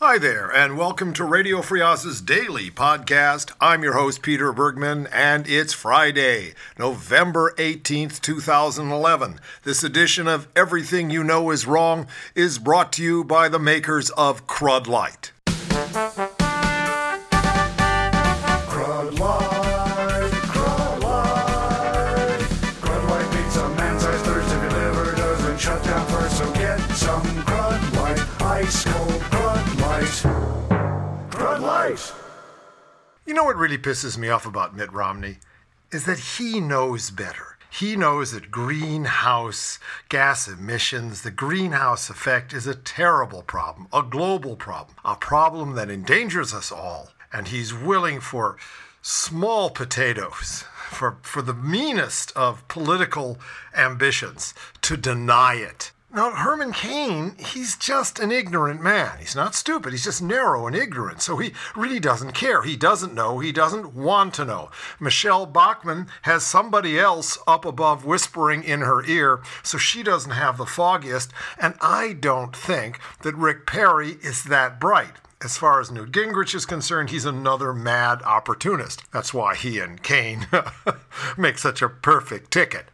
Hi there, and welcome to Radio Oz's daily podcast. I'm your host, Peter Bergman, and it's Friday, November 18th, 2011. This edition of Everything You Know Is Wrong is brought to you by the makers of Crud Light. Know what really pisses me off about Mitt Romney? Is that he knows better. He knows that greenhouse gas emissions, the greenhouse effect, is a terrible problem, a global problem, a problem that endangers us all. And he's willing for small potatoes, for, for the meanest of political ambitions, to deny it. Now, Herman Cain, he's just an ignorant man. He's not stupid. He's just narrow and ignorant. So he really doesn't care. He doesn't know. He doesn't want to know. Michele Bachmann has somebody else up above whispering in her ear, so she doesn't have the foggiest. And I don't think that Rick Perry is that bright. As far as Newt Gingrich is concerned, he's another mad opportunist. That's why he and Cain make such a perfect ticket.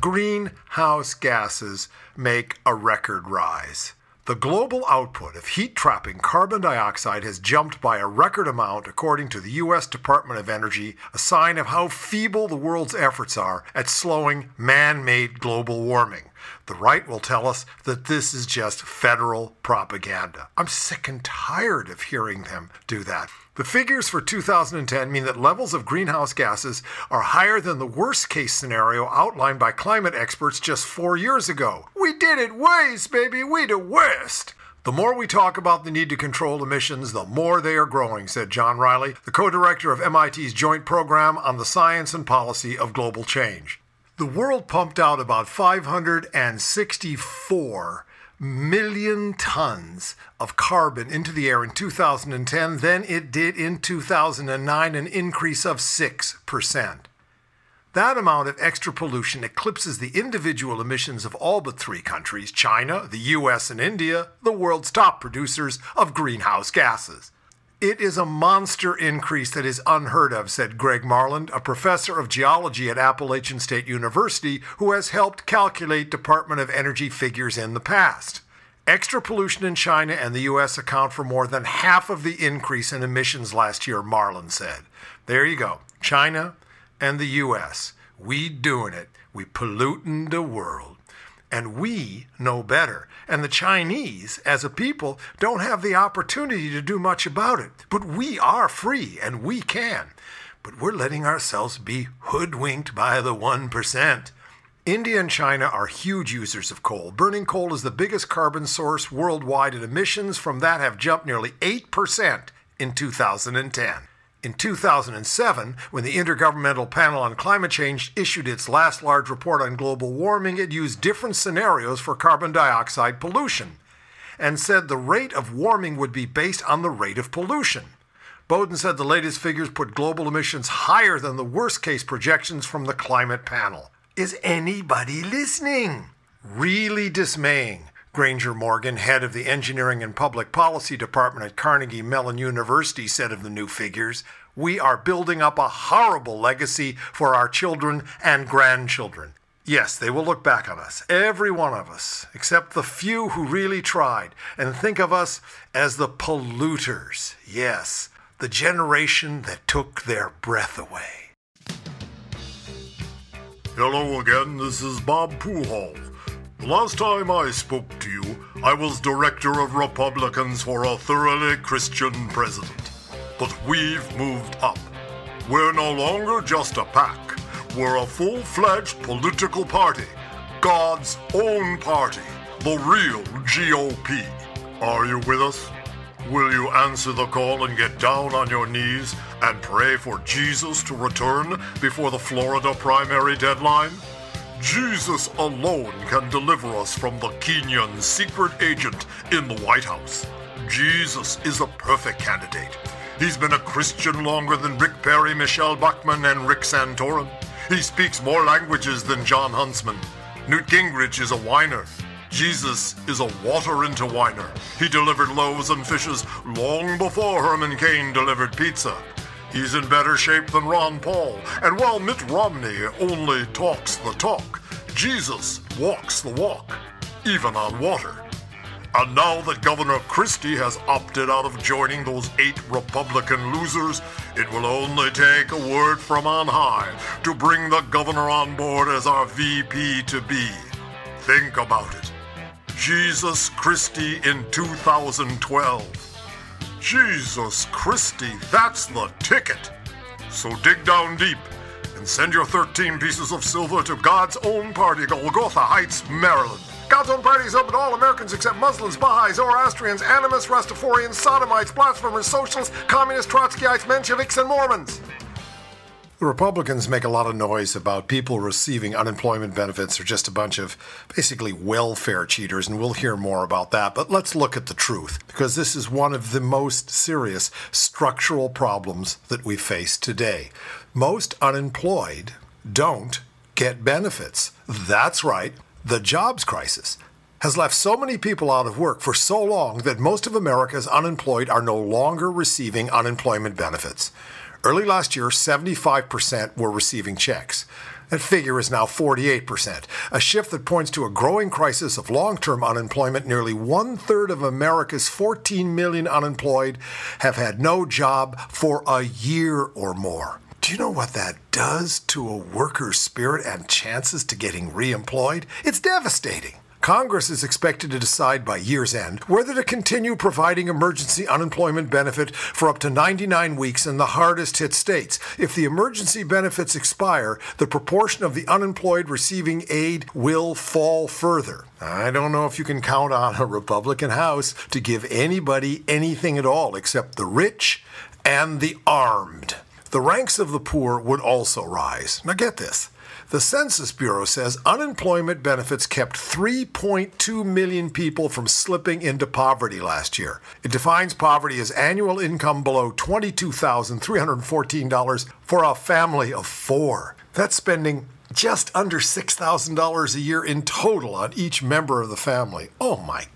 Greenhouse gases make a record rise. The global output of heat trapping carbon dioxide has jumped by a record amount, according to the U.S. Department of Energy, a sign of how feeble the world's efforts are at slowing man made global warming. The right will tell us that this is just federal propaganda. I'm sick and tired of hearing them do that. The figures for 2010 mean that levels of greenhouse gases are higher than the worst case scenario outlined by climate experts just four years ago. We did it ways, baby, we the worst. The more we talk about the need to control emissions, the more they are growing, said John Reilly, the co director of MIT's Joint Program on the Science and Policy of Global Change. The world pumped out about 564 million tons of carbon into the air in 2010 than it did in 2009, an increase of 6%. That amount of extra pollution eclipses the individual emissions of all but three countries China, the US, and India, the world's top producers of greenhouse gases. It is a monster increase that is unheard of, said Greg Marland, a professor of geology at Appalachian State University who has helped calculate Department of Energy figures in the past. Extra pollution in China and the US account for more than half of the increase in emissions last year, Marland said. There you go. China and the US. We doing it. We polluting the world. And we know better. And the Chinese, as a people, don't have the opportunity to do much about it. But we are free and we can. But we're letting ourselves be hoodwinked by the 1%. India and China are huge users of coal. Burning coal is the biggest carbon source worldwide, and emissions from that have jumped nearly 8% in 2010. In 2007, when the Intergovernmental Panel on Climate Change issued its last large report on global warming, it used different scenarios for carbon dioxide pollution and said the rate of warming would be based on the rate of pollution. Boden said the latest figures put global emissions higher than the worst case projections from the climate panel. Is anybody listening? Really dismaying. Granger Morgan, head of the Engineering and Public Policy Department at Carnegie Mellon University, said of the new figures We are building up a horrible legacy for our children and grandchildren. Yes, they will look back on us, every one of us, except the few who really tried, and think of us as the polluters. Yes, the generation that took their breath away. Hello again, this is Bob Poolhall. Last time I spoke to you, I was director of Republicans for a thoroughly Christian president. But we've moved up. We're no longer just a pack, we're a full fledged political party. God's own party, the real GOP. Are you with us? Will you answer the call and get down on your knees and pray for Jesus to return before the Florida primary deadline? Jesus alone can deliver us from the Kenyan secret agent in the White House. Jesus is a perfect candidate. He's been a Christian longer than Rick Perry, Michele Bachmann, and Rick Santorum. He speaks more languages than Jon Huntsman. Newt Gingrich is a whiner. Jesus is a water into winer. He delivered loaves and fishes long before Herman Cain delivered pizza. He's in better shape than Ron Paul, and while Mitt Romney only talks the talk, Jesus walks the walk, even on water. And now that Governor Christie has opted out of joining those eight Republican losers, it will only take a word from on high to bring the governor on board as our VP to be. Think about it. Jesus Christie in 2012. Jesus Christie, that's the ticket. So dig down deep and send your 13 pieces of silver to God's own party, Golgotha Heights, Maryland. God's own party is open to all Americans except Muslims, Baha'is, Zoroastrians, animists, Rastafarians, Sodomites, blasphemers, socialists, communists, Trotskyites, Mensheviks, and Mormons. The Republicans make a lot of noise about people receiving unemployment benefits are just a bunch of basically welfare cheaters, and we'll hear more about that. But let's look at the truth, because this is one of the most serious structural problems that we face today. Most unemployed don't get benefits. That's right, the jobs crisis has left so many people out of work for so long that most of America's unemployed are no longer receiving unemployment benefits. Early last year, 75% were receiving checks. That figure is now 48%, a shift that points to a growing crisis of long term unemployment. Nearly one third of America's 14 million unemployed have had no job for a year or more. Do you know what that does to a worker's spirit and chances to getting re employed? It's devastating. Congress is expected to decide by year's end whether to continue providing emergency unemployment benefit for up to 99 weeks in the hardest hit states. If the emergency benefits expire, the proportion of the unemployed receiving aid will fall further. I don't know if you can count on a Republican House to give anybody anything at all except the rich and the armed. The ranks of the poor would also rise. Now get this. The Census Bureau says unemployment benefits kept 3.2 million people from slipping into poverty last year. It defines poverty as annual income below $22,314 for a family of four. That's spending just under $6,000 a year in total on each member of the family. Oh my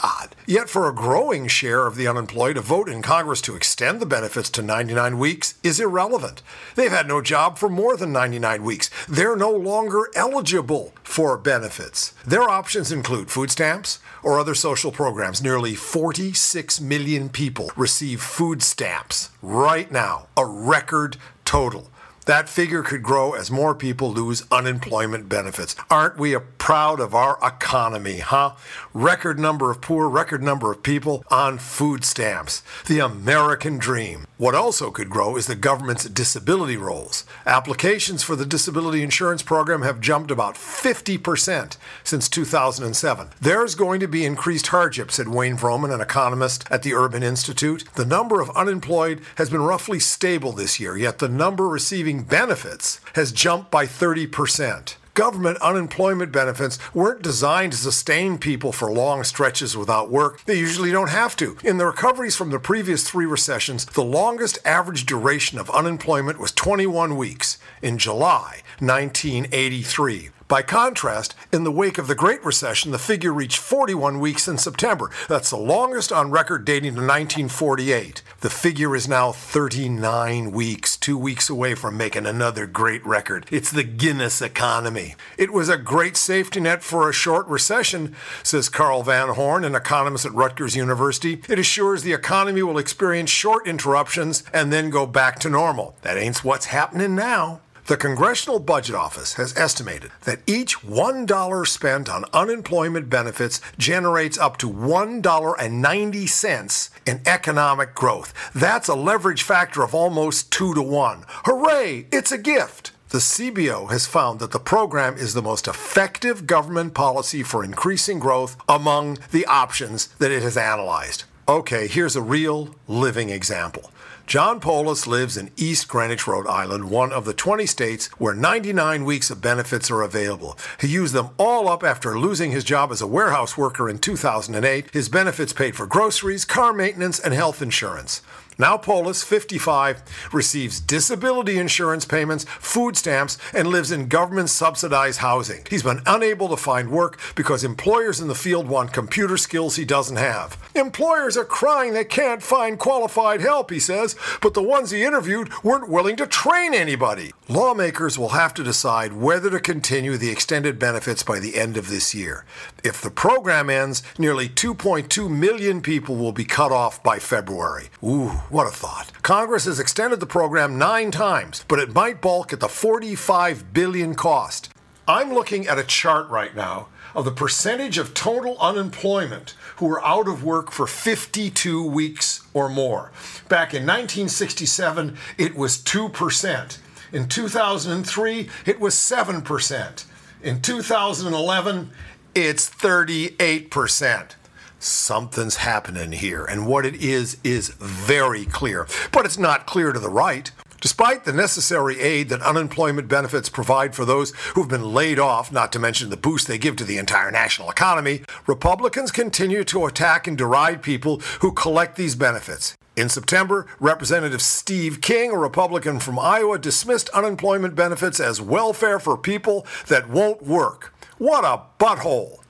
God. Yet, for a growing share of the unemployed, a vote in Congress to extend the benefits to 99 weeks is irrelevant. They've had no job for more than 99 weeks. They're no longer eligible for benefits. Their options include food stamps or other social programs. Nearly 46 million people receive food stamps right now, a record total. That figure could grow as more people lose unemployment benefits. Aren't we proud of our economy, huh? Record number of poor, record number of people on food stamps. The American dream. What also could grow is the government's disability rolls. Applications for the disability insurance program have jumped about 50% since 2007. There's going to be increased hardship, said Wayne Vroman, an economist at the Urban Institute. The number of unemployed has been roughly stable this year, yet the number receiving benefits has jumped by 30%. Government unemployment benefits weren't designed to sustain people for long stretches without work. They usually don't have to. In the recoveries from the previous three recessions, the longest average duration of unemployment was 21 weeks in July 1983. By contrast, in the wake of the Great Recession, the figure reached 41 weeks in September. That's the longest on record dating to 1948. The figure is now 39 weeks, two weeks away from making another great record. It's the Guinness economy. It was a great safety net for a short recession, says Carl Van Horn, an economist at Rutgers University. It assures the economy will experience short interruptions and then go back to normal. That ain't what's happening now. The Congressional Budget Office has estimated that each $1 spent on unemployment benefits generates up to $1.90 in economic growth. That's a leverage factor of almost 2 to 1. Hooray! It's a gift! The CBO has found that the program is the most effective government policy for increasing growth among the options that it has analyzed. Okay, here's a real living example. John Polis lives in East Greenwich, Rhode Island, one of the 20 states where 99 weeks of benefits are available. He used them all up after losing his job as a warehouse worker in 2008. His benefits paid for groceries, car maintenance, and health insurance. Now Polis, 55, receives disability insurance payments, food stamps, and lives in government subsidized housing. He's been unable to find work because employers in the field want computer skills he doesn't have. Employers are crying they can't find qualified help, he says, but the ones he interviewed weren't willing to train anybody. Lawmakers will have to decide whether to continue the extended benefits by the end of this year. If the program ends, nearly 2.2 million people will be cut off by February. Ooh, what a thought. Congress has extended the program nine times, but it might balk at the 45 billion cost. I'm looking at a chart right now of the percentage of total unemployment who were out of work for 52 weeks or more. Back in 1967, it was 2%. In 2003, it was 7%. In 2011, it's 38%. Something's happening here, and what it is is very clear. But it's not clear to the right. Despite the necessary aid that unemployment benefits provide for those who've been laid off, not to mention the boost they give to the entire national economy, Republicans continue to attack and deride people who collect these benefits. In September, Representative Steve King, a Republican from Iowa, dismissed unemployment benefits as welfare for people that won't work. What a butthole!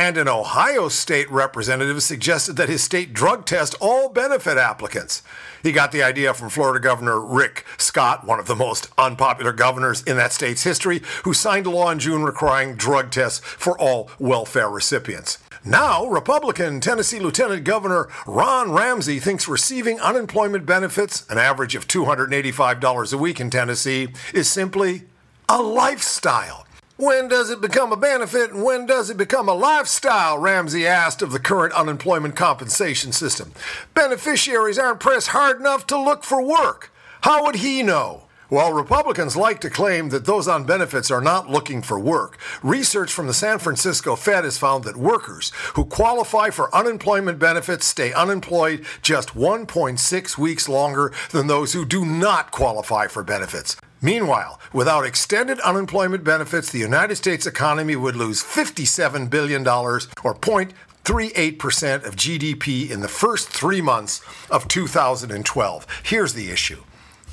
And an Ohio state representative suggested that his state drug test all benefit applicants. He got the idea from Florida Governor Rick Scott, one of the most unpopular governors in that state's history, who signed a law in June requiring drug tests for all welfare recipients. Now, Republican Tennessee Lieutenant Governor Ron Ramsey thinks receiving unemployment benefits, an average of $285 a week in Tennessee, is simply a lifestyle. When does it become a benefit and when does it become a lifestyle? Ramsey asked of the current unemployment compensation system. Beneficiaries aren't pressed hard enough to look for work. How would he know? While Republicans like to claim that those on benefits are not looking for work, research from the San Francisco Fed has found that workers who qualify for unemployment benefits stay unemployed just 1.6 weeks longer than those who do not qualify for benefits. Meanwhile, without extended unemployment benefits, the United States economy would lose $57 billion, or 0.38% of GDP in the first three months of 2012. Here's the issue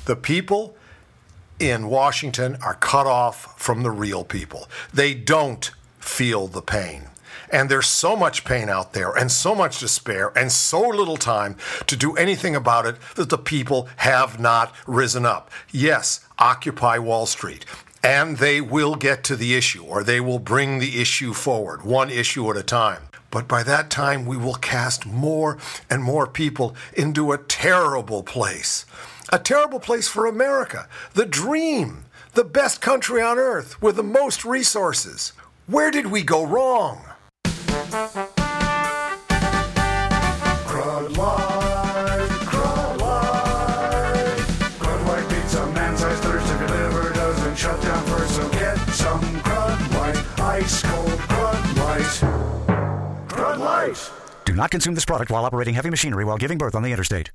the people in Washington are cut off from the real people, they don't feel the pain. And there's so much pain out there, and so much despair, and so little time to do anything about it that the people have not risen up. Yes, Occupy Wall Street. And they will get to the issue, or they will bring the issue forward, one issue at a time. But by that time, we will cast more and more people into a terrible place. A terrible place for America, the dream, the best country on earth with the most resources. Where did we go wrong? Crud Crud. Crud beats man-sized thirst if your liver doesn't shut down first. So get some Crud Light, ice cold Crud Light. Crud Light. Do not consume this product while operating heavy machinery while giving birth on the interstate.